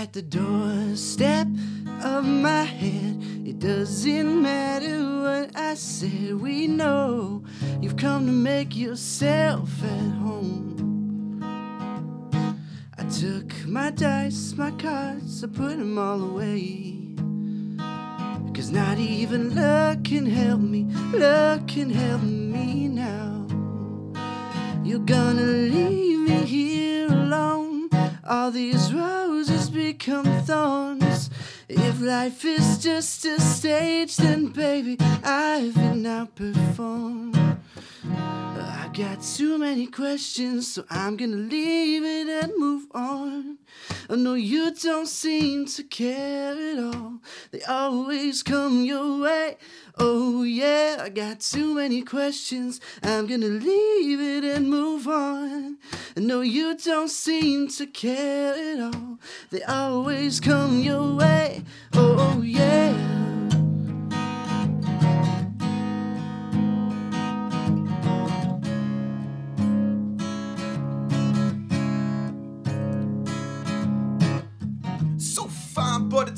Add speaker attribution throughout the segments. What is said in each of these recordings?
Speaker 1: At the doorstep of my head. It doesn't matter what I said. We know you've come to make yourself at home. I took my dice, my cards, I put them all away. Cause not even luck can help me, luck can help me now. You're gonna leave me here. All these roses become thorns. If life is just a stage, then baby, I've been outperformed. Got too many questions, so I'm gonna leave it and move on. I know you don't seem to care at all. They always come your way. Oh, yeah, I got too many questions. I'm gonna leave it and move on. I know you don't seem to care at all. They always come your way. Oh, yeah.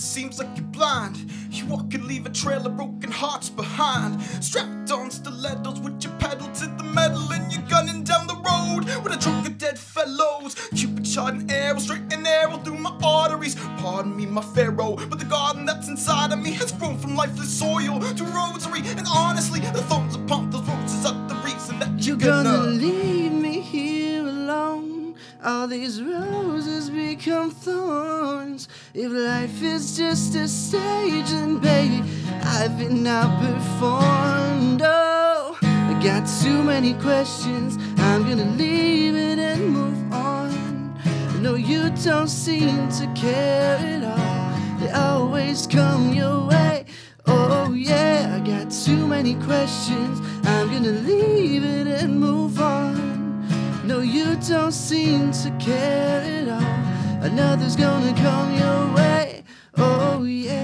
Speaker 2: Seems like you're blind. You walk and leave a trail of broken hearts behind. Strapped on stilettos with your pedal to the metal, and you're gunning down the road with a trunk of dead fellows. Cupid shot an arrow, straight an arrow through my arteries. Pardon me, my pharaoh, but the garden that's inside of me has grown from lifeless soil to rosary. And honestly, the thorns upon those roses are the reason that
Speaker 1: You're
Speaker 2: you're
Speaker 1: gonna
Speaker 2: gonna.
Speaker 1: leave me here alone. All these roses become thorns. If life is just a stage, then baby, I've been outperformed. Oh, I got too many questions. I'm gonna leave it and move on. No, you don't seem to care at all. They always come your way. Oh, yeah, I got too many questions. I'm gonna leave it and move on. No, you don't seem to care at all. Another's gonna come your way. Oh, yeah.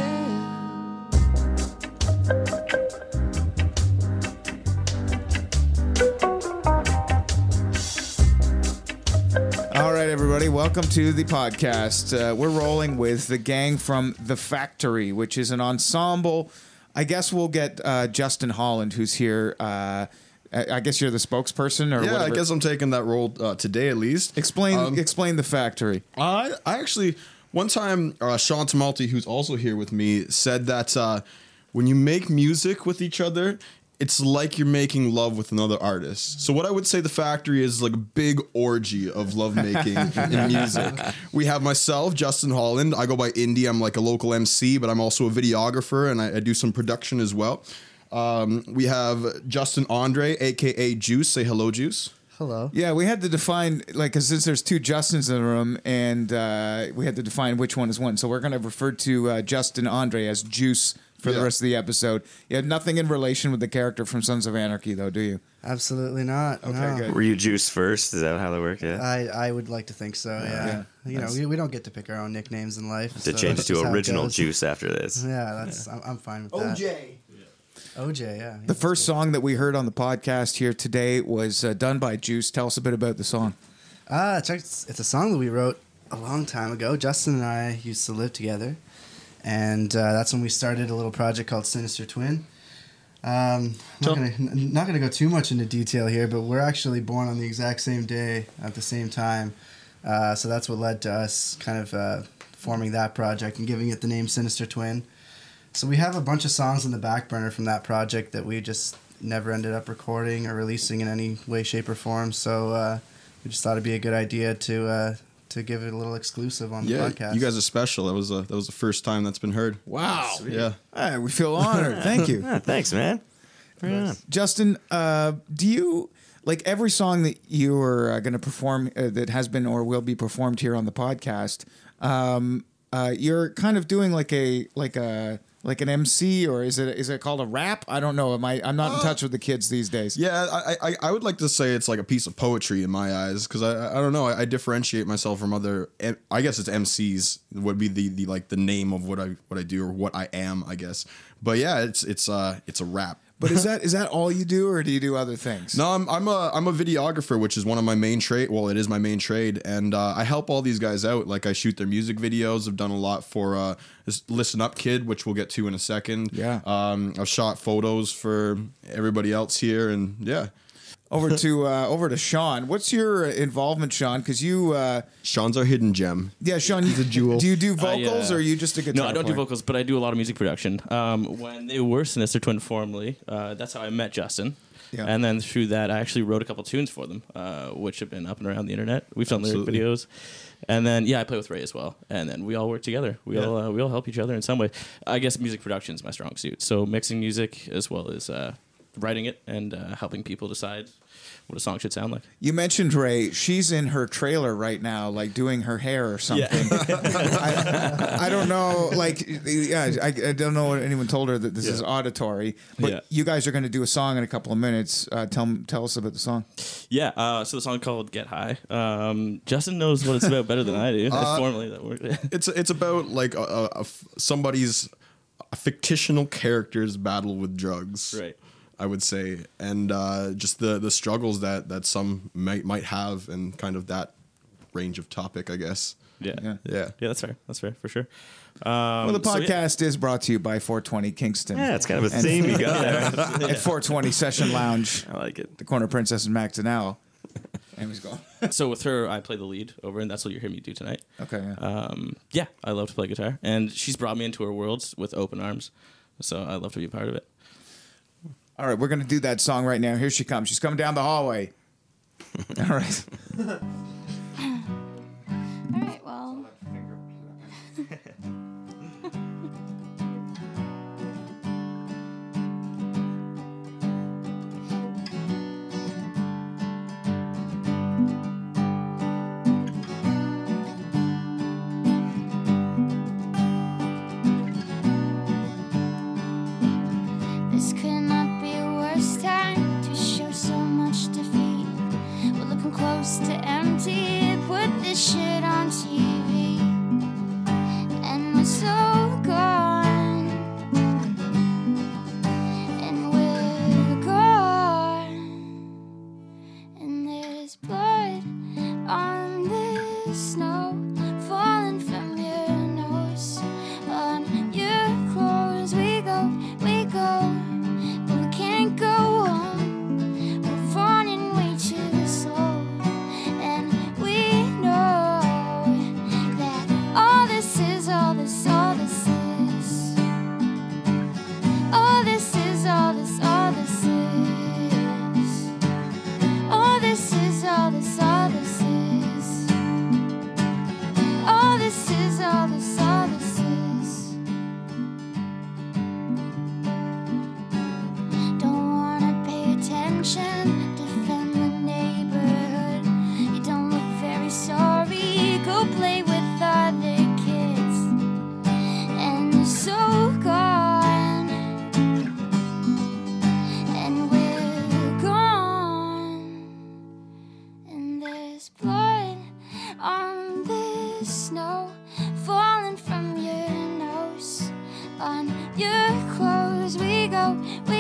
Speaker 3: All right, everybody, welcome to the podcast. Uh, we're rolling with the gang from The Factory, which is an ensemble. I guess we'll get uh, Justin Holland, who's here. Uh, I I guess you're the spokesperson, or
Speaker 4: Yeah,
Speaker 3: whatever.
Speaker 4: I guess I'm taking that role uh, today at least.
Speaker 3: Explain,
Speaker 4: Um,
Speaker 3: explain The Factory.
Speaker 4: I I actually one time uh, Sean Tamalti, who's also here with me, said that uh, when you make music with each other, it's like you're making love with another artist. So what I would say the factory is like a big orgy of lovemaking in music. We have myself, Justin Holland. I go by Indie. I'm like a local MC, but I'm also a videographer and I, I do some production as well. Um, we have Justin Andre, aka Juice. Say hello, Juice.
Speaker 1: Hello.
Speaker 3: Yeah, we had to define like 'cause since there's two Justins in the room, and uh, we had to define which one is one. So we're going to refer to uh, Justin Andre as Juice for the rest of the episode. You had nothing in relation with the character from Sons of Anarchy, though, do you?
Speaker 1: Absolutely not.
Speaker 3: Okay,
Speaker 1: no.
Speaker 3: good.
Speaker 5: Were you juice first? Is that how that worked? Yeah.
Speaker 1: I, I would like to think so, yeah.
Speaker 3: yeah.
Speaker 1: You know, we, we don't get to pick our own nicknames in life.
Speaker 5: to
Speaker 1: so
Speaker 5: change to
Speaker 1: just how it
Speaker 5: original juice after this.
Speaker 1: Yeah, that's I'm, I'm fine with that.
Speaker 2: OJ.
Speaker 1: OJ, yeah.
Speaker 3: The first song that we heard on the podcast here today was uh, done by Juice. Tell us a bit about the song.
Speaker 1: Ah, it's, it's a song that we wrote a long time ago. Justin and I used to live together, and uh, that's when we started a little project called Sinister Twin. Um, not gonna not gonna go too much into detail here, but we're actually born on the exact same day at the same time, uh, so that's what led to us kind of uh, forming that project and giving it the name Sinister Twin. So we have a bunch of songs in the back burner from that project that we just never ended up recording or releasing in any way, shape, or form. So uh, we just thought it'd be a good idea to uh, to give it a little exclusive on the
Speaker 4: Yeah,
Speaker 1: podcast.
Speaker 4: you guys are special. That was a, that was the first time that's been heard.
Speaker 3: Wow.
Speaker 4: Yeah.
Speaker 3: Hey, we feel honored. Thank you.
Speaker 5: Ah, thanks, man. Right on.
Speaker 3: Justin, uh, do you like every song that you are uh, going to perform uh, that has been or will be performed here on the podcast? Um, uh, you're kind of doing like a like a like an MC or is it is it called a rap? I don't know. Am I? I'm not in touch with the kids these days.
Speaker 4: Yeah, I, I I would like to say it's like a piece of poetry in my eyes because I I don't know I, I differentiate myself from other I guess it's MCs would be the, the like the name of what I what I do or what I am I guess but yeah it's it's uh it's a rap
Speaker 3: But is that is that all you do, or do you do other things?
Speaker 4: no I'm I'm a I'm a videographer which is one of my main trade well it is my main trade and uh, I help all these guys out like I shoot their music videos I've done a lot for uh Listen Up Kid which we'll get to in a second
Speaker 3: Yeah.
Speaker 4: um I've shot photos for everybody else here and yeah.
Speaker 3: Over to uh, over to Sean. What's your involvement, Sean? Because you, uh,
Speaker 4: Sean's our hidden gem.
Speaker 3: yeah, Sean, you,
Speaker 4: a jewel.
Speaker 3: do you do
Speaker 6: I,
Speaker 3: vocals
Speaker 6: uh,
Speaker 3: or are you just a guitar?
Speaker 6: No, I don't do vocals, but I do a lot of music production. Um, when they were Sinister Twin formerly, uh, that's how I met Justin.
Speaker 3: Yeah.
Speaker 6: And then through that, I actually wrote a couple tunes for them, uh, which have been up and around the internet. We've done lyric videos, and then yeah, I play with Ray as well. And then we all work together. We
Speaker 4: Yeah.
Speaker 6: all uh, we all help each other in some way. I guess music production is my strong suit. So mixing music as well as uh, writing it and uh, helping people decide what a song should sound like.
Speaker 3: You mentioned Ray. She's in her trailer right now, like doing her hair or something. I, I don't know. Like, yeah, I, I don't know what anyone told her that this is auditory. But
Speaker 6: Yeah.
Speaker 3: you guys are going to do a song in a couple of minutes. Uh, tell tell us about the song.
Speaker 6: Yeah, uh, so the song called "Get High." Um, Justin knows what it's about better than I do. Formally, that worked.
Speaker 4: It's it's about like a, a- a f- somebody's a fictional character's battle with drugs.
Speaker 6: Right.
Speaker 4: I would say, and uh, just the the struggles that that some might might have, and kind of that range of topic, I guess.
Speaker 6: yeah.
Speaker 3: Yeah.
Speaker 4: Yeah.
Speaker 6: Yeah, that's fair. That's fair for sure.
Speaker 3: Well, the
Speaker 6: so yeah.
Speaker 3: podcast is brought to you by 420 Kingston.
Speaker 5: Yeah, it's kind of a theme you got there.
Speaker 3: at 420 Session Lounge,
Speaker 5: I like it.
Speaker 3: the corner Princess and Macdonell. And he's gone.
Speaker 6: So with her, I play the lead over, and that's what you're hearing me do tonight.
Speaker 3: Okay. Yeah.
Speaker 6: Um, yeah, I love to play guitar, and she's brought me into her worlds with open arms. So I love to be a part of it.
Speaker 3: All right, we're gonna do that song right now. Here she comes. She's coming down the hallway. All right.
Speaker 7: All right, we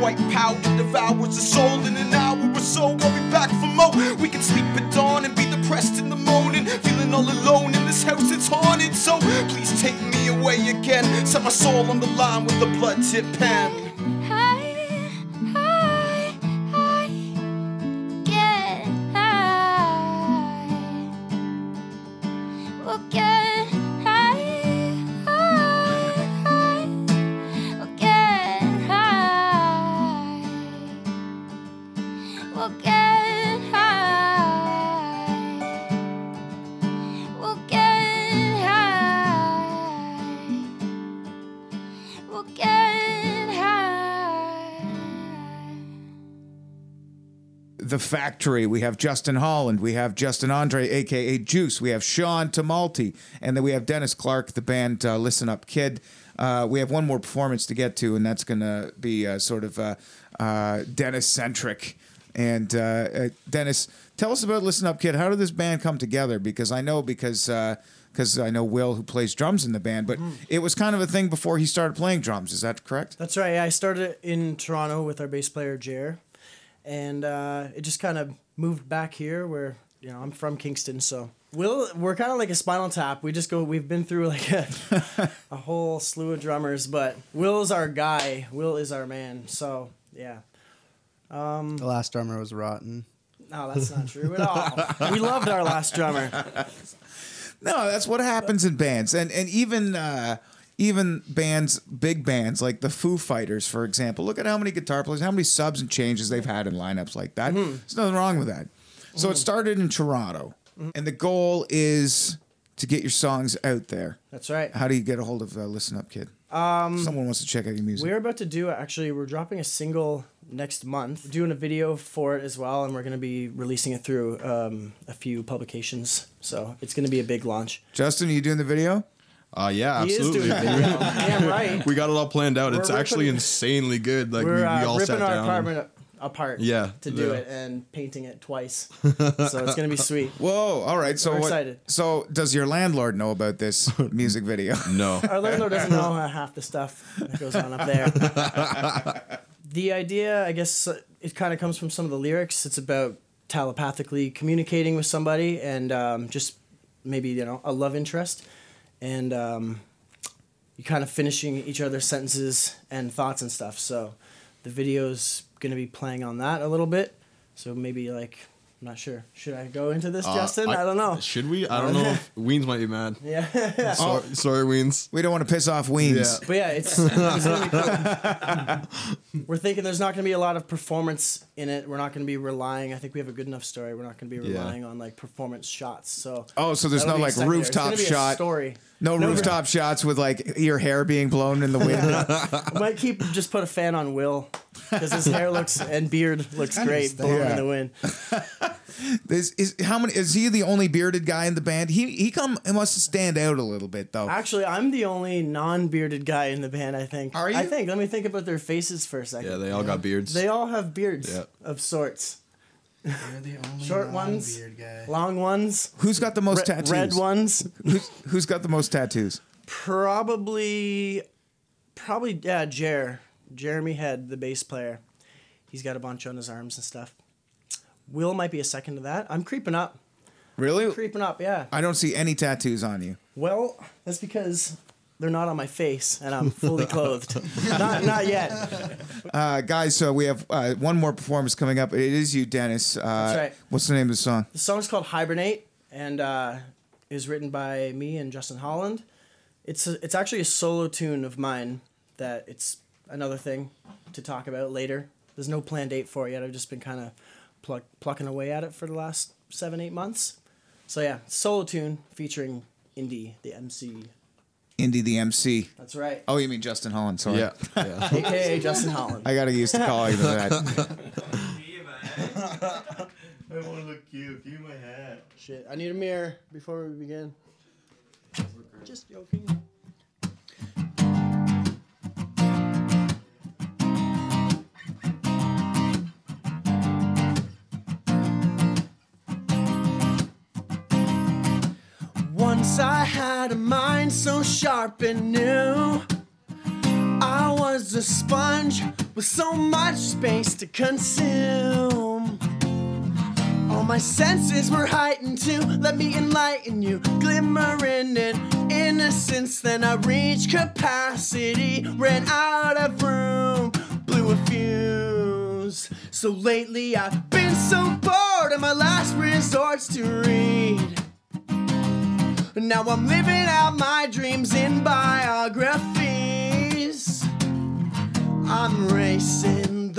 Speaker 2: White powder devours the soul in an hour or so. I'll be back for more. We can sleep at dawn and be depressed in the morning. Feeling all alone in this house, it's haunted. So please take me away again. Set my soul on the line with the blood tip pen.
Speaker 3: The Factory. We have Justin Holland. We have Justin Andre, aka Juice. We have Sean Tamalti, and then we have Dennis Clark, the band uh, Listen Up Kid. Uh, we have one more performance to get to, and that's going to be uh, sort of uh, uh, Dennis centric. And uh, uh, Dennis, tell us about Listen Up Kid. How did this band come together? Because I know because. because I know Will, who plays drums in the band, but it was kind of a thing before he started playing drums. Is that correct?
Speaker 8: That's right. I started in Toronto with our bass player Jer, and uh, it just kind of moved back here where you know I'm from Kingston, so Will we're kind of like a Spinal Tap. We just go. We've been through like a, a whole slew of drummers, but Will's our guy. Will is our man. So yeah.
Speaker 1: The last drummer was rotten.
Speaker 8: No, that's not true at all. we loved our last drummer.
Speaker 3: No, that's what happens in bands, and and even uh, even bands, big bands like the Foo Fighters, for example. Look at how many guitar players, how many subs and changes they've had in lineups like that. There's nothing wrong with that. So it started in Toronto, and the goal is to get your songs out there.
Speaker 8: That's right.
Speaker 3: How do you get a hold of uh, Listen Up Kid? Um, Someone wants to check out your music.
Speaker 8: We're about to do actually. We're dropping a single next month. We're doing a video for it as well, and we're going to be releasing it through um, a few publications. So it's going to be a big launch.
Speaker 3: Justin, are you doing the video?
Speaker 4: Uh, yeah,
Speaker 8: He is
Speaker 4: absolutely.
Speaker 8: doing a video. Damn right.
Speaker 4: we got it all planned out.
Speaker 8: We're
Speaker 4: it's actually
Speaker 8: ripping-
Speaker 4: insanely good. Like we,
Speaker 8: We're
Speaker 4: we
Speaker 8: uh,
Speaker 4: all
Speaker 8: ripping
Speaker 4: sat
Speaker 8: our
Speaker 4: down.
Speaker 8: apartment a- apart.
Speaker 4: Yeah,
Speaker 8: To do
Speaker 4: yeah.
Speaker 8: it and painting it twice. so it's going to be sweet.
Speaker 3: Whoa! All right. So
Speaker 8: We're
Speaker 3: what?
Speaker 8: excited.
Speaker 3: So does your landlord know about this music video?
Speaker 4: No.
Speaker 8: Our landlord doesn't know uh, half the stuff that goes on up there. the idea, I guess, uh, it kind of comes from some of the lyrics. It's about telepathically communicating with somebody and um, just maybe you know a love interest, and um, you kind of finishing each other's sentences and thoughts and stuff. So the video's gonna be playing on that a little bit. So maybe like. I'm not sure. Should I go into this,
Speaker 4: Uh,
Speaker 8: Justin? I, don't know.
Speaker 4: Should we? I don't know. if Weens might be mad.
Speaker 8: Yeah.
Speaker 4: Sorry, sorry Weens.
Speaker 3: We don't want to piss off Weens.
Speaker 4: Yeah.
Speaker 8: But yeah, it's, it's gonna cool. We're thinking there's not going to be a lot of performance in it. We're not going to be relying. I think we have a good enough story. We're not going to be
Speaker 4: Yeah.
Speaker 8: relying on like performance shots. So
Speaker 3: Oh, so there's no like
Speaker 8: secondary. It's
Speaker 3: rooftop
Speaker 8: gonna a
Speaker 3: shot.
Speaker 8: story.
Speaker 3: No, rooftop shots with like your hair being blown in the wind.
Speaker 8: I might keep just put a fan on Will because his hair looks and beard looks great blowing
Speaker 3: Yeah.
Speaker 8: in the wind.
Speaker 3: is, is how many? Is he the only bearded guy in the band? He he come. He must stand out a little bit though.
Speaker 8: Actually, I'm the only non-bearded guy in the band. I think.
Speaker 3: Are you?
Speaker 8: I think. Let me think about their faces for a second.
Speaker 4: Yeah, they all got beards.
Speaker 8: They all have beards
Speaker 4: Yeah.
Speaker 8: of sorts.
Speaker 1: You're the only
Speaker 8: Short ones.
Speaker 1: non-beard guy.
Speaker 8: Long ones,
Speaker 3: Who's got the most
Speaker 8: re-
Speaker 3: tattoos?
Speaker 8: red ones.
Speaker 3: Who's, who's got the most tattoos?
Speaker 8: Probably, probably yeah. Jer, Jeremy Head, the bass player. He's got a bunch on his arms and stuff. Will might be a second to that. I'm creeping up,
Speaker 3: Really?
Speaker 8: creeping up. Yeah.
Speaker 3: I don't see any tattoos on you.
Speaker 8: Well, that's because they're not on my face and I'm fully clothed. not not yet.
Speaker 3: Uh, guys, so we have uh, one more performance coming up. It is you, Dennis. Uh,
Speaker 8: That's right.
Speaker 3: What's the name of the song?
Speaker 8: The song's called Hibernate and uh, is written by me and Justin Holland. It's a, it's actually a solo tune of mine that it's another thing to talk about later. There's no planned date for it yet. I've just been kind of pluck, plucking away at it for the last seven eight months. So yeah, solo tune featuring Indie, the MC.
Speaker 3: Indie the MC.
Speaker 8: That's right.
Speaker 3: Oh, you mean Justin Holland? Sorry.
Speaker 4: Yeah. yeah.
Speaker 8: AKA Justin Holland.
Speaker 3: I got to used to calling him that.
Speaker 5: I want to look cute. Give me my hat.
Speaker 8: Shit, I need a mirror before we begin. Just joking. Once I had a mind so sharp and new. I was a sponge with so much space to consume. All my senses were heightened too. Let me enlighten you. Glimmering in innocence, then I reached capacity. Ran out of room, blew a fuse. So lately I've been so bored, and my last resort's to read. Now I'm living out my dreams in biographies. I'm racing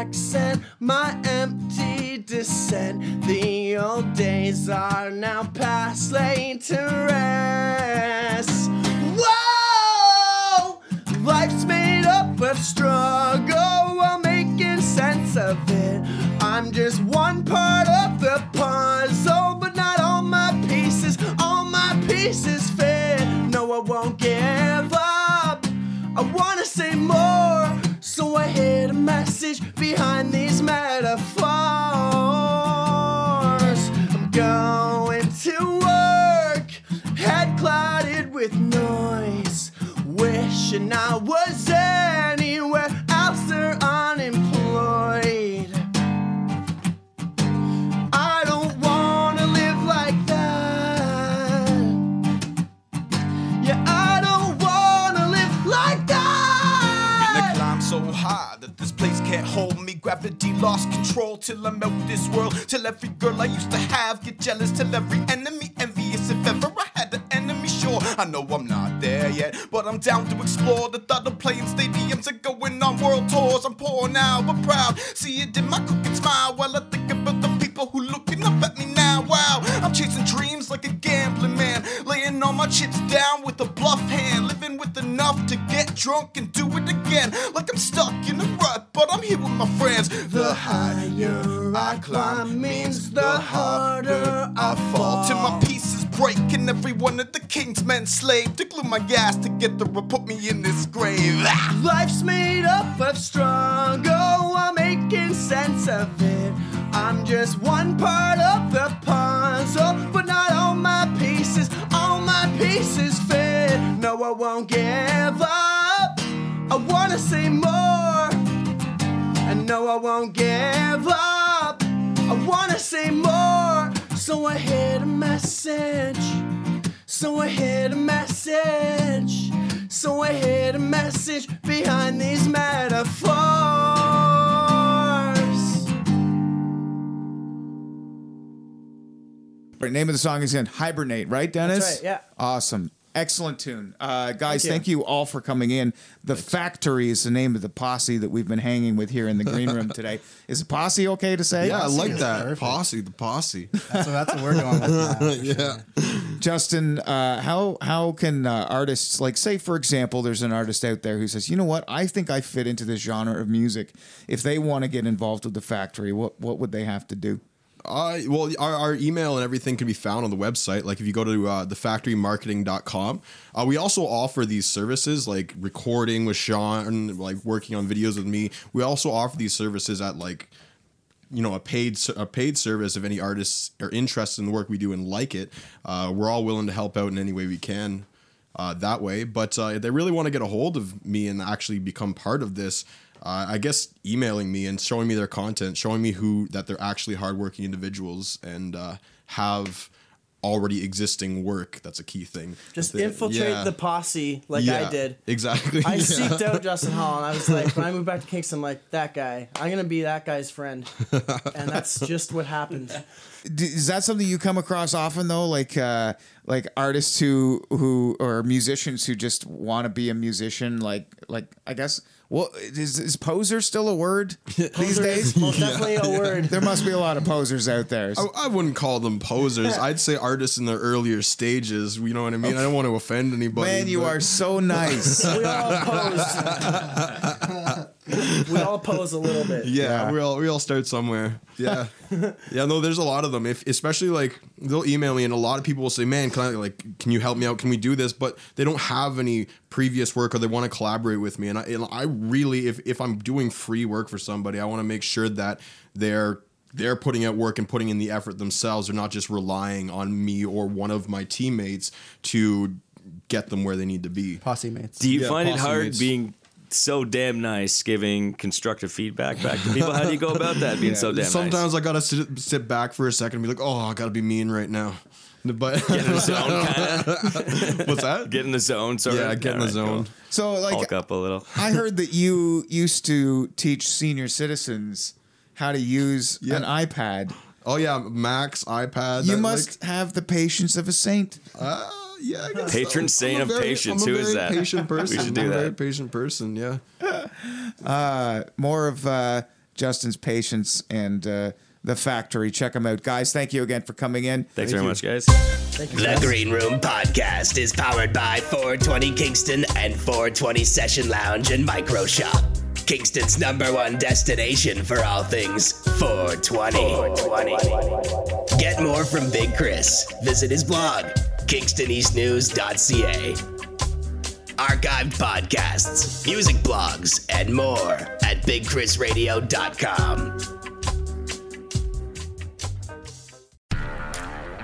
Speaker 8: accent my empty descent. The old days are now past, laid to rest. Whoa! Life's made up of struggle, I'm making sense of it. I'm just one part of the puzzle, but not all my pieces, all my pieces fit. No, I won't give up. I wanna say more, so I hid a message behind these metaphors. I'm going to work, head clouded with noise, wishing I was anywhere else or unemployed.
Speaker 2: Till I melt this world. Till every girl I used to have get jealous. Till every enemy envious. If ever I had an enemy, sure. I know I'm not there yet, but I'm down to explore. The thought of playing stadiums and going on world tours. I'm poor now, but proud. See it in my crooked smile while I
Speaker 8: climb means the harder I fall.
Speaker 2: Till my pieces break and every one of the king's men slave to glue my gas together or put me in this grave. Ah!
Speaker 8: Life's made up of struggle, I'm making sense of it. I'm just one part of the puzzle, but not all my pieces, all my pieces fit. No, I won't give up. I wanna say more, and no, I won't give up. Wanna say more, so I hit a message. So I hid a message. So I hid a message behind these metaphors.
Speaker 3: Right, name of the song is in Hibernate, right, Dennis?
Speaker 8: That's right, yeah.
Speaker 3: Awesome. Excellent tune. Uh, guys,
Speaker 8: Thank you.
Speaker 3: thank you. all for coming in. The Factory is the name of the posse that we've been hanging with here in the green room today. Is a posse okay to say?
Speaker 4: Yeah, I like that.
Speaker 1: perfect.
Speaker 4: Posse, the posse.
Speaker 1: So that's what we're going with. Now, for
Speaker 4: yeah.
Speaker 3: Justin, uh, how how can uh, artists like say for example, there's an artist out there who says, you know what, I think I fit into this genre of music. If they want to get involved with the factory, what what would they have to do?
Speaker 4: Uh, well, our, our email and everything can be found on the website. Like if you go to uh, thefactorymarketing.com, uh, we also offer these services like recording with Sean, like working on videos with me. We also offer these services at like you know a paid a paid service if any artists are interested in the work we do and like it uh, we're all willing to help out in any way we can uh, that way but uh, if they really want to get a hold of me and actually become part of this uh, i guess emailing me and showing me their content showing me who that they're actually hardworking individuals and uh, have already existing work that's a key thing
Speaker 8: Just
Speaker 4: they-
Speaker 8: infiltrate
Speaker 4: yeah.
Speaker 8: the posse like I did.
Speaker 4: exactly
Speaker 8: I
Speaker 4: Yeah.
Speaker 8: seeked out Justin Hall and I was like, when I moved back to Kingston, I'm like, that guy, I'm going to be that guy's friend. And that's just what happened.
Speaker 3: D- Is that something you come across often though? Like uh, like artists who who or musicians who just want to be a musician? Like like I guess. Well, is, is poser still a word these
Speaker 8: Poser is
Speaker 3: days?
Speaker 8: most definitely a word.
Speaker 3: There must be a lot of posers out there.
Speaker 4: I, I wouldn't call them posers. I'd say artists in their earlier stages. You know what I mean? I don't want to offend anybody.
Speaker 3: Man, you
Speaker 4: but-
Speaker 3: are so nice.
Speaker 8: We all pose. We all pose a little bit.
Speaker 4: Yeah, we all we all start somewhere. Yeah, yeah. No, there's a lot of them. If especially like they'll email me, and a lot of people will say, "Man, can I like can you help me out? Can we do this?" But they don't have any previous work, or they want to collaborate with me. And I, and I really, if if I'm doing free work for somebody, I want to make sure that they're they're putting out work and putting in the effort themselves. They're not just relying on me or one of my teammates to get them where they need to be.
Speaker 1: Posse mates.
Speaker 9: Do you
Speaker 4: Yeah,
Speaker 9: find it hard
Speaker 4: mates.
Speaker 9: being so damn nice, giving constructive feedback back to people? How do you go about that, being so damn nice?
Speaker 4: Sometimes
Speaker 9: nice?
Speaker 4: I gotta sit, sit back for a second and be like, "Oh, I gotta be mean right now." But
Speaker 9: Get in the zone, kind of.
Speaker 4: what's that?
Speaker 9: Get in the zone, sort
Speaker 4: yeah,
Speaker 9: of.
Speaker 4: get in the
Speaker 9: Alright,
Speaker 4: zone.
Speaker 9: cool.
Speaker 3: So like
Speaker 9: Hulk up a little.
Speaker 3: I heard that you used to teach senior citizens how to use
Speaker 4: Yeah.
Speaker 3: an iPad.
Speaker 4: Oh yeah, Max iPad.
Speaker 3: You
Speaker 4: that,
Speaker 3: must have the patience of a saint.
Speaker 4: Uh, yeah, I guess
Speaker 9: Patron
Speaker 4: so.
Speaker 9: saint
Speaker 4: I'm
Speaker 9: of
Speaker 4: very-
Speaker 9: patience.
Speaker 4: I'm a
Speaker 9: Who is
Speaker 4: very
Speaker 9: that?
Speaker 4: Patient person.
Speaker 9: We should do
Speaker 4: I'm a
Speaker 9: that.
Speaker 4: very patient person. Yeah.
Speaker 3: Uh, more of uh, Justin's patience and uh, the factory. Check them out, guys. Thank you again for coming in.
Speaker 9: Thanks very much, guys.
Speaker 10: The Green Room Podcast is powered by 420 Kingston and 420 Session Lounge and Micro Shop. Kingston's number one destination for all things 420. 420. Get more from Big Chris. Visit his blog, kingstoneastnews.ca. Archived podcasts, music blogs, and more at bigchrisradio.com.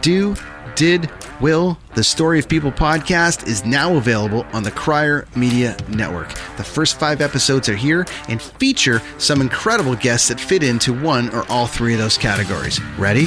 Speaker 11: Do, Did, Will, the Story of People podcast is now available on the Crier Media Network. The first five episodes are here and feature some incredible guests that fit into one or all three of those categories. Ready?